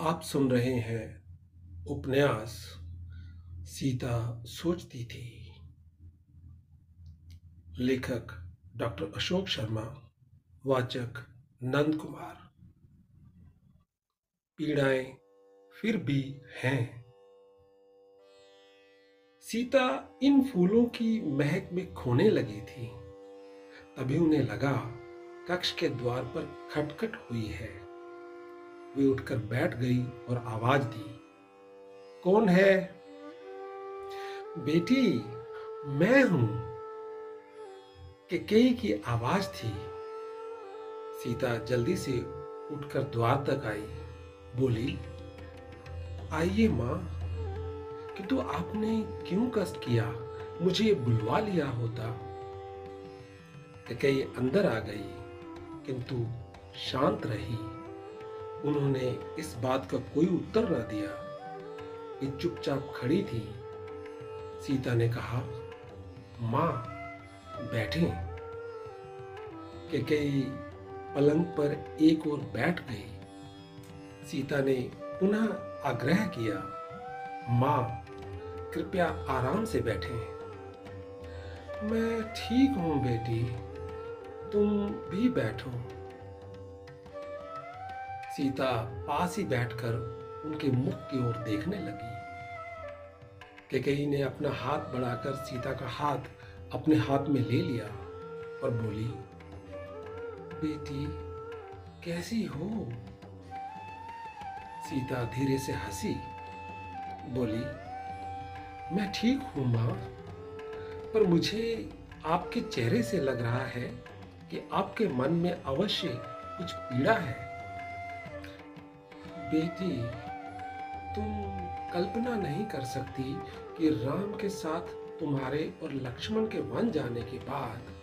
आप सुन रहे हैं उपन्यास सीता सोचती थी। लेखक डॉक्टर अशोक शर्मा, वाचक नंद कुमार। पीड़ाएँ फिर भी हैं। सीता इन फूलों की महक में खोने लगी थी। तभी उन्हें लगा कक्ष के द्वार पर खटखट हुई है। वे उठकर बैठ गई और आवाज़ दी, कौन है? बेटी, मैं हूँ। केकई की आवाज़ थी। सीता जल्दी से उठकर द्वार तक आई, बोली, आइए माँ किंतु आपने क्यों कष्ट किया? मुझे बुलवा लिया होता। कई अंदर आ गई, किंतु शांत रही। उन्होंने इस बात का कोई उत्तर न दिया। वे चुपचाप खड़ी थी। सीता ने कहा, माँ, बैठे। कई पलंग पर एक और बैठ गई। सीता ने पुनः आग्रह किया, माँ, कृपया आराम से बैठे। मैं ठीक हूँ बेटी, तुम भी बैठो। सीता पास ही बैठकर उनके मुख की ओर देखने लगी। केकई ने अपना हाथ बढ़ाकर सीता का हाथ अपने हाथ में ले लिया और बोली, बेटी, कैसी हो? सीता धीरे से हँसी, बोली, मैं ठीक हूँ माँ, पर मुझे आपके चेहरे से लग रहा है कि आपके मन में अवश्य कुछ पीड़ा है। बेटी, तुम कल्पना नहीं कर सकती कि राम के साथ तुम्हारे और लक्ष्मण के वन जाने के बाद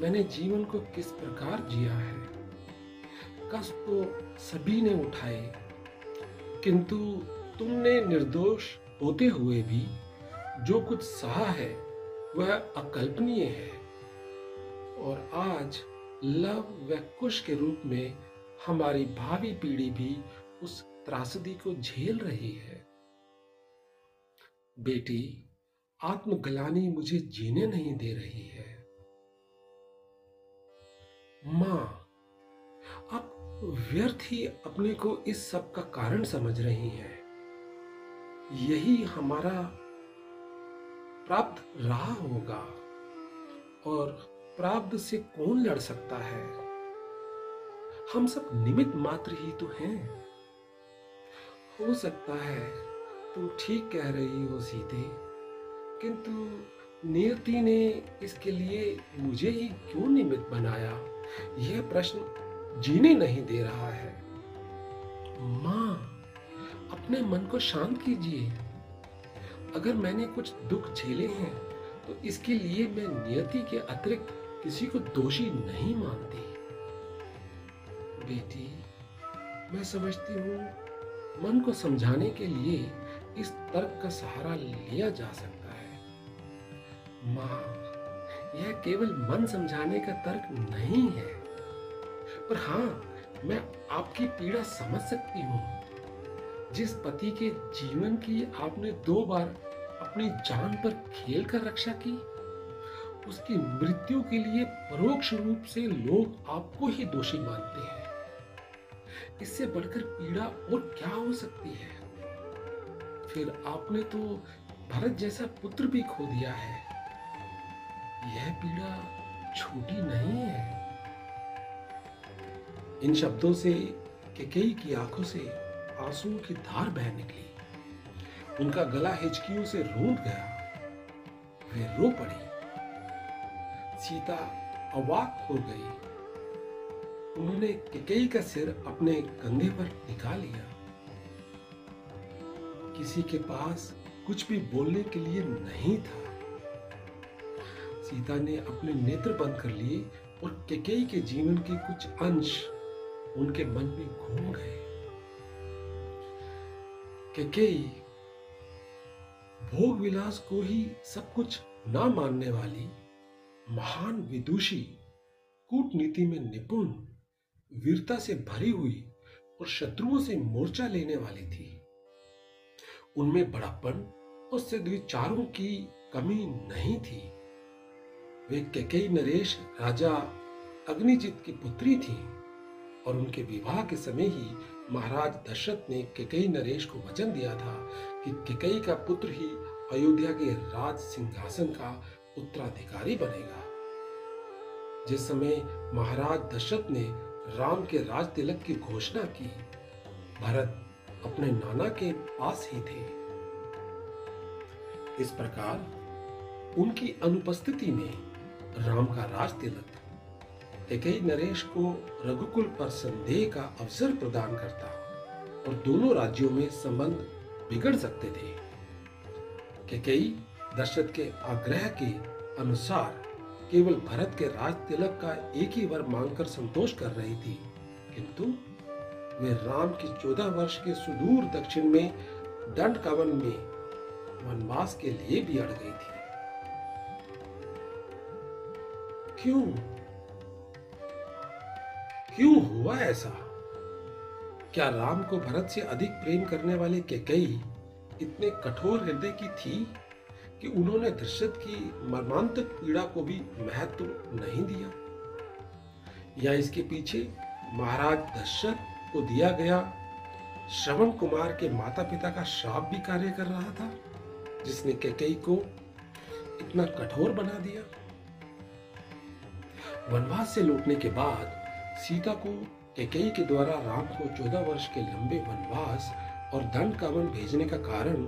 मैंने जीवन को किस प्रकार जिया है। कष्ट तो सभी ने उठाए, किंतु तुमने निर्दोष होते हुए भी जो कुछ सहा है वह अकल्पनीय है। और आज लव व कुश के रूप में हमारी भावी पीढ़ी भी उस त्रासदी को झेल रही है। बेटी, आत्मगलानी मुझे जीने नहीं दे रही है। माँ, आप व्यर्थ ही अपने को इस सब का कारण समझ रही हैं। यही हमारा प्राप्त रहा होगा। और प्राप्त से कौन लड़ सकता है? हम सब निमित मात्र ही तो हैं। हो सकता है तुम ठीक कह रही हो सीते। किंतु नियति ने इसके लिए मुझे ही क्यों निमित्त बनाया? यह प्रश्न जीने नहीं दे रहा है। माँ, अपने मन को शांत कीजिए। अगर मैंने कुछ दुख झेले हैं तो इसके लिए मैं नियति के अतिरिक्त किसी को दोषी नहीं मानती। बेटी, मैं समझती हूँ मन को समझाने के लिए इस तर्क का सहारा लिया जा सकता है। माँ, यह केवल मन समझाने का तर्क नहीं है। पर हाँ, मैं आपकी पीड़ा समझ सकती हूँ। जिस पति के जीवन की आपने दो बार अपनी जान पर खेल कर रक्षा की, उसकी मृत्यु के लिए परोक्ष रूप से लोग आपको ही दोषी मानते हैं। इससे बढ़कर पीड़ा और क्या हो सकती है? फिर आपने तो भरत जैसा पुत्र भी खो दिया है। यह पीड़ा छोटी नहीं है। इन शब्दों से, केकई की आँखों से आंसुओं की धार बह निकली। उनका गला हिचकियों से रूंध गया। वे रो पड़ी। सीता अवाक हो गई। उन्होंने केकई का सिर अपने कंधे पर टिका लिया। किसी के पास कुछ भी बोलने के लिए नहीं था। सीता ने अपने नेत्र बंद कर लिए और केकई के जीवन के कुछ अंश उनके मन में घूम गए। केकई भोग विलास को ही सब कुछ ना मानने वाली महान विदुषी कूटनीति में निपुण वीरता से भरी हुई और शत्रुओं से मोर्चा लेने वाली थी। उनमें बड़प्पन और सिद्धविचारों की कमी नहीं थी। वे कैकई नरेश, राजा अग्निजित की पुत्री थी और उनके विवाह के समय ही महाराज दशरथ ने केकई नरेश को वचन दिया था कि केकई का पुत्र ही अयोध्या के राज सिंहासन का उत्तराधिकारी बनेगा। जिस समय महाराज दशरथ ने राम के राज तिलक की घोषणा की। भरत अपने नाना के पास ही थे। इस प्रकार उनकी अनुपस्थिति में राम का राज तिलक कैकई नरेश को रघुकुल पर संदेह का अवसर प्रदान करता और दोनों राज्यों में संबंध बिगड़ सकते थे। कैकई दशरथ के आग्रह के अनुसार केवल भरत के राज तिलक का एक ही वर मांगकर संतोष कर रही थी, किंतु वे राम की चौदह वर्ष के सुदूर दक्षिण में दंड कवन में वनवास के लिए भी अड़ गई थी। क्यों? क्यों हुआ ऐसा? क्या राम को भरत से अधिक प्रेम करने वाले कैकई इतने कठोर हृदय की थी? कि उन्होंने दशरथ की मर्मांतक पीड़ा को भी महत्व नहीं दिया। या इसके पीछे महाराज दशरथ को दिया गया श्रवण कुमार के माता पिता का श्राप भी कार्य कर रहा था, जिसने कैकई को इतना कठोर बना दिया। वनवास से लौटने के बाद सीता को कैकई के द्वारा राम को चौदह वर्ष के लंबे वनवास और दंड कावन भेजने का कारण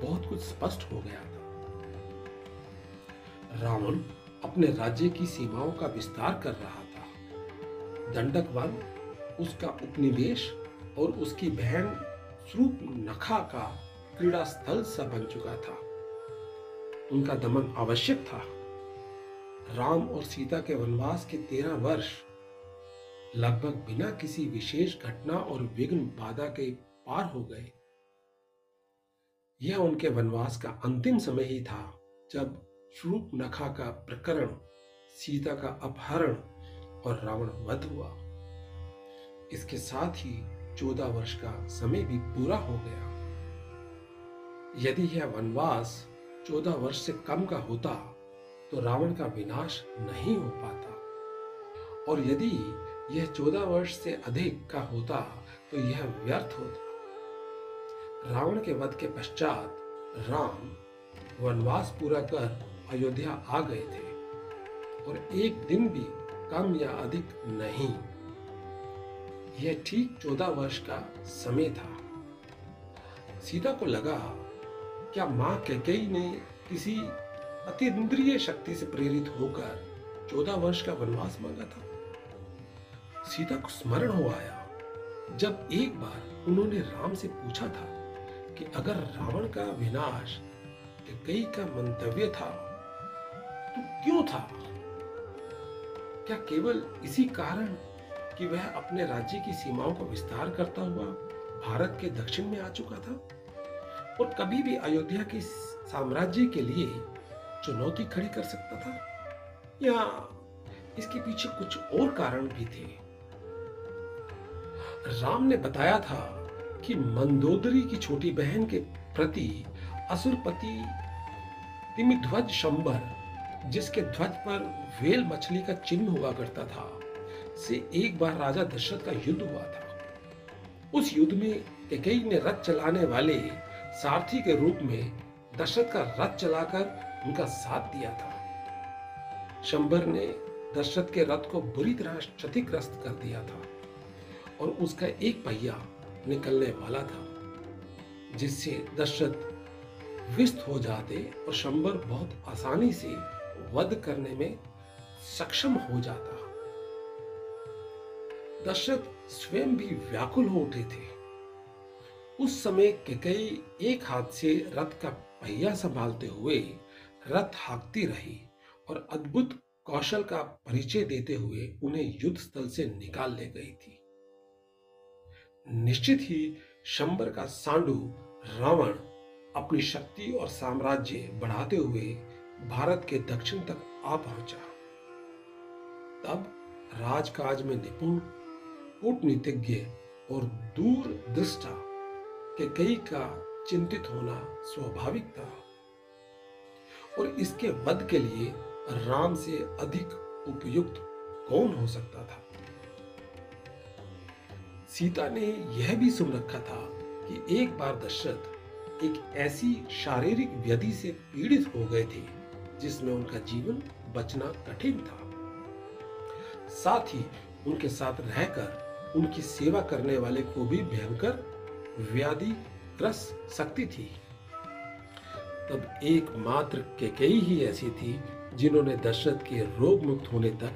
बहुत कुछ स्पष्ट हो गया था। रावण अपने राज्य की सीमाओं का विस्तार कर रहा था। दंडक वन उसका उपनिवेश और उसकी बहन स्वरूप नखा का क्रीड़ा स्थल सा बन चुका था। उनका दमन आवश्यक था। राम और सीता के वनवास के तेरह वर्ष लगभग बिना किसी विशेष घटना और विघ्न बाधा के पार हो गए। यह उनके वनवास का अंतिम समय ही था, जब श्रूप नखा का प्रकरण, सीता का अपहरण और रावण वध हुआ। इसके साथ ही चौदह वर्ष का समय भी पूरा हो गया। यदि यह वनवास चौदह वर्ष से कम का होता तो रावण का विनाश नहीं हो पाता। और यदि यह चौदह वर्ष से अधिक का होता तो यह व्यर्थ होता। रावण के वध के पश्चात राम वनवास पूरा कर अयोध्या आ गए थे और एक दिन भी कम या अधिक नहीं। यह ठीक चौदह वर्ष का समय था। सीता को लगा, क्या माँ कैकई ने किसी अतिद्रिय शक्ति से प्रेरित होकर चौदह वर्ष का वनवास मांगा था? सीता को स्मरण हो आया, जब एक बार उन्होंने राम से पूछा था कि अगर रावण का विनाश कैकई का मंतव्य था क्यों था? क्या केवल इसी कारण कि वह अपने राज्य की सीमाओं का विस्तार करता हुआ भारत के दक्षिण में आ चुका था? और कभी भी अयोध्या के साम्राज्य के लिए चुनौती खड़ी कर सकता था? या इसके पीछे कुछ और कारण भी थे? राम ने बताया था कि मंदोदरी की छोटी बहन के प्रति असुरपति तिमिध्वज शंबर जिसके ध्वज पर वेल मछली का चिन्ह हुआ करता था, से एक बार राजा दशरथ का युद्ध हुआ था। उस युद्ध में कैकई ने रथ चलाने वाले सारथी के रूप में दशरथ का रथ चलाकर उनका साथ दिया था। शंबर ने दशरथ के रथ को बुरी तरह क्षतिग्रस्त कर दिया था और उसका एक पहिया निकलने वाला था, जिससे दशरथ विस्त हो जाते और शंबर बहुत आसानी से वध करने में सक्षम हो जाता। दशरथ स्वयं भी व्याकुल हो उठे थे। उस समय कैकई एक हाथ से रथ का पहिया संभालते हुए रथ हाँकती रही और अद्भुत कौशल का परिचय देते हुए उन्हें युद्ध स्थल से निकाल ले गई थी। निश्चित ही शंबर का सांडू, रावण, अपनी शक्ति और साम्राज्य बढ़ाते हुए भारत के दक्षिण तक आ पहुँचा। तब राजकाज में निपुण, कूटनीतिज्ञ और दूर दृष्टा के कई का चिंतित होना स्वाभाविक था। और इसके वध के लिए राम से अधिक उपयुक्त कौन हो सकता था? सीता ने यह भी सुन रखा था कि एक बार दशरथ एक ऐसी शारीरिक व्याधि से पीड़ित हो गए थे। जिसमें उनका जीवन बचना कठिन था। साथ ही उनके साथ रहकर, उनकी सेवा करने वाले को भी भयंकर व्याधि ग्रस्त शक्ति थी। तब एकमात्र केकई ही ऐसी थी जिन्होंने दशरथ के रोग मुक्त होने तक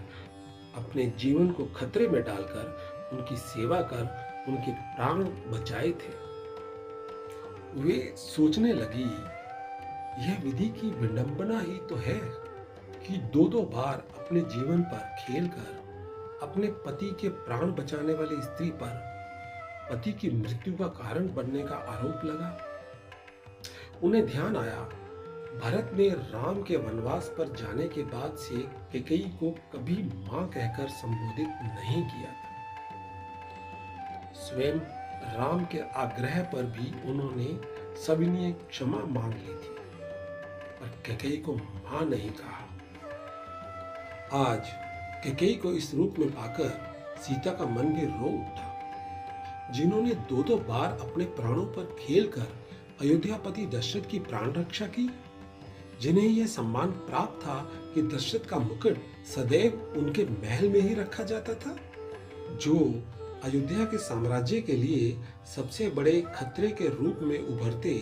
अपने जीवन को खतरे में डालकर उनकी सेवा कर, उनके प्राण बचाए थे। वे सोचने लगी यह विधि की विडंबना ही तो है कि दो दो बार अपने जीवन पर खेलकर, अपने पति के प्राण बचाने वाली स्त्री पर पति की मृत्यु का कारण बनने का आरोप लगा। उन्हें ध्यान आया, भरत ने राम के वनवास पर जाने के बाद से केकई को कभी माँ कहकर संबोधित नहीं किया। था स्वयं राम के आग्रह पर भी उन्होंने सविनीय क्षमा मांग ली थी। पर केकई को माँ नहीं कहा। आज केकई को इस रूप में पाकर सीता का मन भी रो उठा। जिन्होंने दो दो बार अपने प्राणों पर खेलकर अयोध्यापति दशरथ की प्राण रक्षा की, जिन्हें यह सम्मान प्राप्त था कि दशरथ का मुकुट सदैव उनके महल में ही रखा जाता था, जो अयोध्या के साम्राज्य के लिए सबसे बड़े खतरे के रूप में उभरते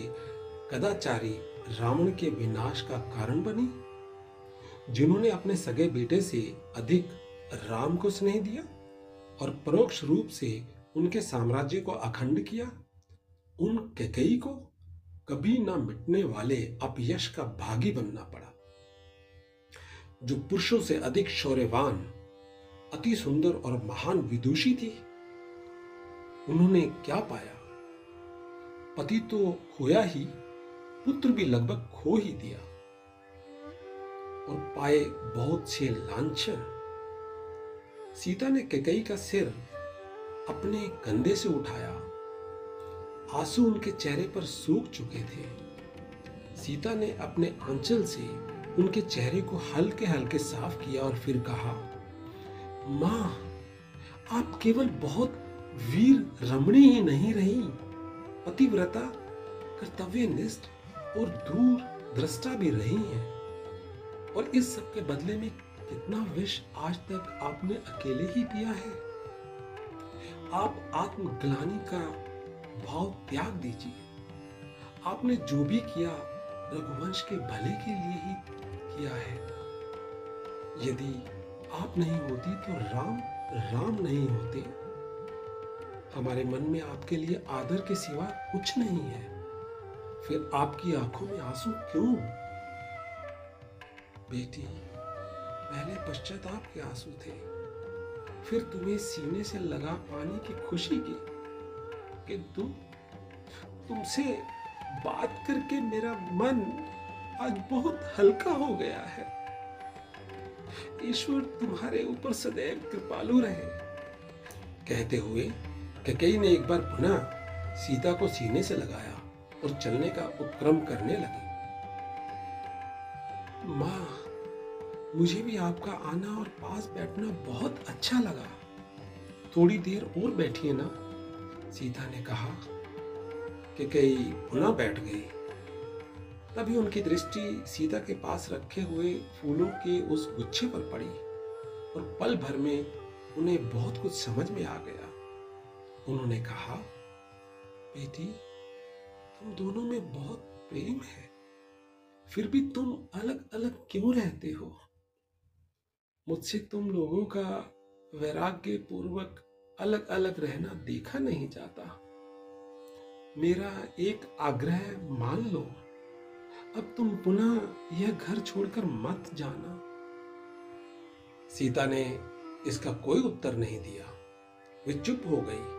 कदाचारी रावण के विनाश का कारण बनी? जिन्होंने अपने सगे बेटे से अधिक राम को स्नेह दिया और परोक्ष रूप से उनके साम्राज्य को अखंड किया, उन कैकई को कभी ना मिटने वाले अपयश का भागी बनना पड़ा। जो पुरुषों से अधिक शौर्यवान, अति सुंदर और महान विदुषी थी, उन्होंने क्या पाया? पति तो खोया ही पुत्र भी लगभग खो ही दिया और पाए बहुत से लांछन। सीता ने कैकई का सिर अपने कंधे से उठाया। आँसू उनके चेहरे पर सूख चुके थे। सीता ने अपने आंचल से उनके चेहरे को हल्के हल्के साफ़ किया और फिर कहा, माँ, आप केवल बहुत वीर रमणी ही नहीं रही। पतिव्रता, कर्तव्यनिष्ठ और दूर दृष्टा भी रही हैं। और इस सब के बदले में कितना विष आज तक आपने अकेले ही पिया है? आप आत्मग्लानी का भाव त्याग दीजिए। आपने जो भी किया, रघुवंश के भले के लिए ही किया है। यदि आप नहीं होती तो राम राम नहीं होते। हमारे मन में आपके लिए आदर के सिवा कुछ नहीं है। फिर आपकी आँखों में आँसू क्यों? बेटी, पहले पश्चाताप के आँसू थे। फिर तुम्हें सीने से लगा पाने की खुशी की किंतु तुमसे बात करके मेरा मन आज बहुत हल्का हो गया है। ईश्वर तुम्हारे ऊपर सदैव कृपालु रहे। कहते हुए ककई ने एक बार पुनः सीता को सीने से लगाया। और चलने का उपक्रम करने लगी। माँ, मुझे भी आपका आना और पास बैठना बहुत अच्छा लगा। थोड़ी देर और बैठिए ना। सीता ने कहा कि कई पुनः बैठ गई। तभी उनकी दृष्टि सीता के पास रखे हुए फूलों के उस गुच्छे पर पड़ी और पल भर में उन्हें बहुत कुछ समझ में आ गया। उन्होंने कहा, बेटी तुम दोनों में बहुत प्रेम है। फिर भी तुम अलग अलग क्यों रहते हो? मुझसे तुम लोगों का वैराग्य पूर्वक अलग अलग रहना देखा नहीं जाता। मेरा एक आग्रह मान लो। अब तुम पुनः यह घर छोड़कर मत जाना। सीता ने इसका कोई उत्तर नहीं दिया। वे चुप हो गई।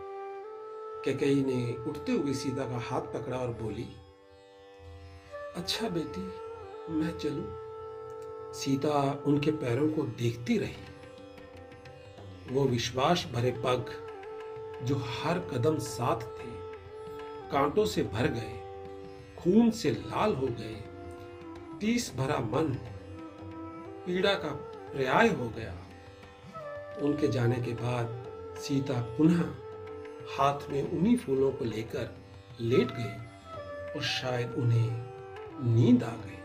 कैकई ने उठते हुए सीता का हाथ पकड़ा और बोली अच्छा बेटी, मैं चलू। सीता उनके पैरों को देखती रही। वो विश्वास भरे पग जो हर कदम साथ थे, कांटों से भर गए, खून से लाल हो गए, तीस भरा मन, पीड़ा का पर्याय हो गया। उनके जाने के बाद सीता पुनः हाथ में उन्हीं फूलों को लेकर लेट गए और शायद उन्हें नींद आ गई।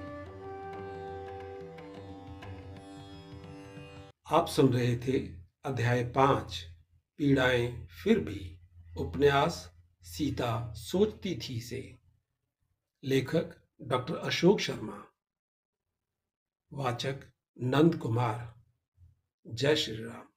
आप सुन रहे थे अध्याय पाँच, पीड़ाएँ फिर भी, उपन्यास सीता सोचती थी से। लेखक डॉक्टर अशोक शर्मा। वाचक नंद कुमार। जय श्री राम।